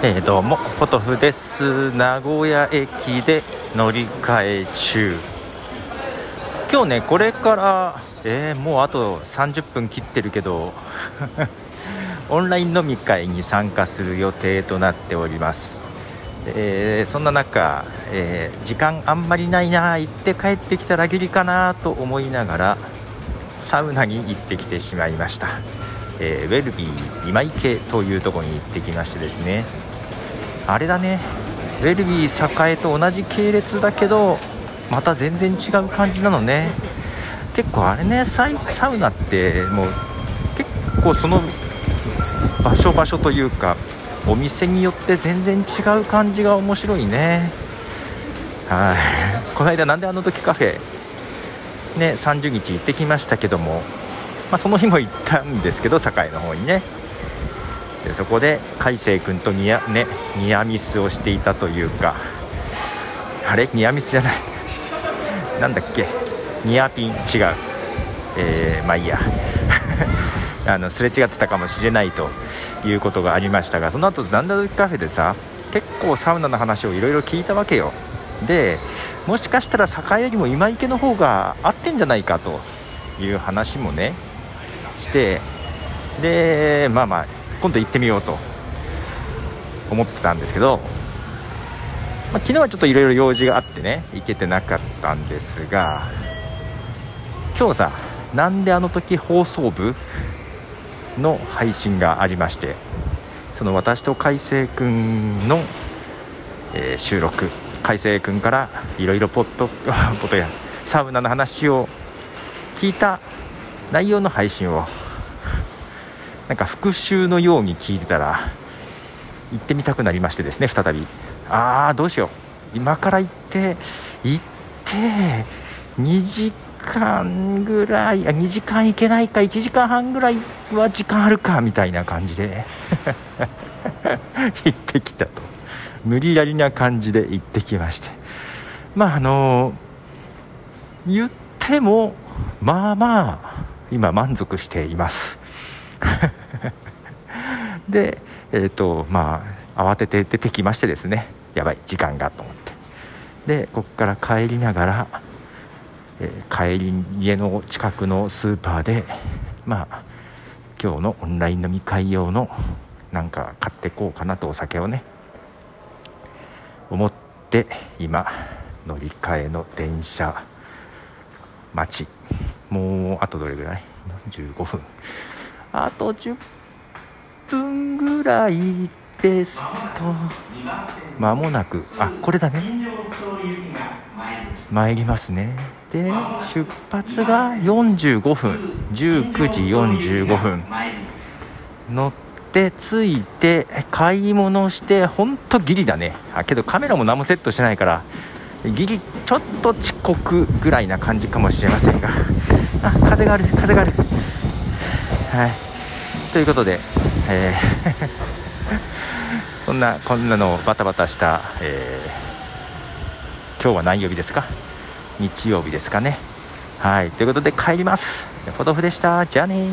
えー、どうもポトフです。名古屋駅で乗り換え中。今日ねこれからえー、もうあと30分切ってるけど オンライン飲み会に参加する予定となっております、えー、そんな中、えー、時間あんまりないな行って帰ってきたらギリかなと思いながらサウナに行ってきてしまいました、えーウェルビー今池というところに行ってきましてですね。あれだね。ウェルビー栄と同じ系列だけどまた全然違う感じなのね。結構あれねサウナってもう結構その場所場所というかお店によって全然違う感じが面白いね。はい。この間なんであの時カフェね30日行ってきましたけども、まあ、その日も行ったんですけど堺の方にね。でそこで海星君とニア,、ね、ニアミスをしていたというかあれ？ニアミスじゃない。なんだっけ？ニアピン？違う。えー、まあいいや。あのすれ違ってたかもしれないということがありましたがその後なんだ時カフェでさ結構サウナの話をいろいろ聞いたわけよ。でもしかしたら栄よりも今池の方が合ってんじゃないかという話もねしてでまあまあ今度行ってみようと思ってたんですけど、まあ、昨日はちょっといろいろ用事があってね行けてなかったんですが今日さなんであの時放送部の配信がありましてその私と海星君の、えー、収録海星君からいろいろポット ポットやサウナの話を聞いた内容の配信を。なんか復習のように聞いてたら行ってみたくなりましてですね再び。ああどうしよう。今から行って行って2時間ぐらいあ2時間行けないか1時間半ぐらいは時間あるかみたいな感じで。行ってきたと。無理やりな感じで行ってきまして。まああの言ってもまあまあ今満足しています。でえっ、ー、とまあ慌てて出てきましてですね。やばい時間がと思って。でここから帰りながら、えー、帰り家の近くのスーパーでまあ今日のオンライン飲み会用のなんか買ってこうかなとお酒をね思って今乗り換えの電車待ち。もうあとどれぐらい？15分。あと10分ぐらいですと。間もなく。あこれだね。参りますね。で出発が45分。19時45分。乗って着いて買い物してほんとギリだね。あけどカメラも何もセットしてないからギリちょっと遅刻ぐらいな感じかもしれませんが。あ風がある風がある。はい。ということで、えー そんなこんなのバタバタした、えー、今日は何曜日ですか？日曜日ですかね。はい。ということで帰ります。ポトフでした。じゃあね